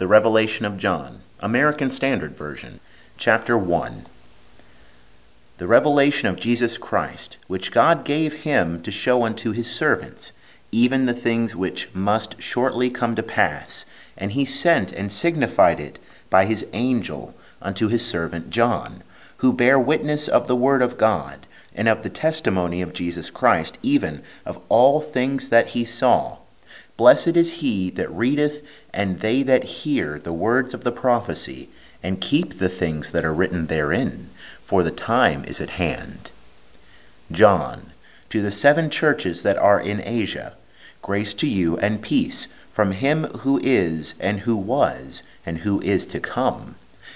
The Revelation of John, American Standard Version, Chapter 1. The revelation of Jesus Christ, which God gave him to show unto his servants, even the things which must shortly come to pass, and he sent and signified it by his angel unto his servant John, who bare witness of the word of God, and of the testimony of Jesus Christ, even of all things that he saw Blessed is he that readeth, and they that hear the words of the prophecy, and keep the things that are written therein, for the time is at hand. John, to the seven churches that are in Asia, grace to you and peace from him who is, and who was, and who is to come,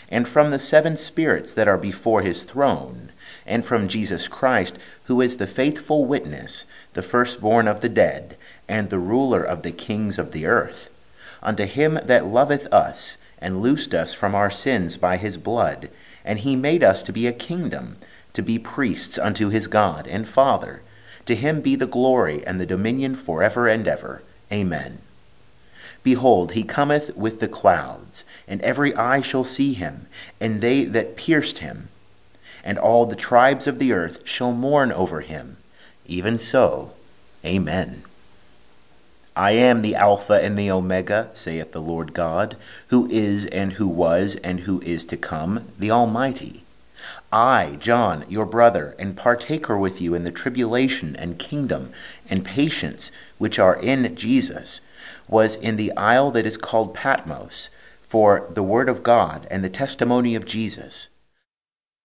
and from the seven spirits that are before his throne, and from Jesus Christ, who is the faithful witness, the firstborn of the dead and the ruler of the kings of the earth. Unto him that loveth us, and loosed us from our sins by his blood, and he made us to be a kingdom, to be priests unto his God and Father. To him be the glory and the dominion for ever and ever. Amen. Behold, he cometh with the clouds, and every eye shall see him, and they that pierced him, and all the tribes of the earth shall mourn over him. Even so, Amen. I am the Alpha and the Omega, saith the Lord God, who is and who was and who is to come, the Almighty. I, John, your brother, and partaker with you in the tribulation and kingdom and patience which are in Jesus, was in the isle that is called Patmos, for the word of God and the testimony of Jesus.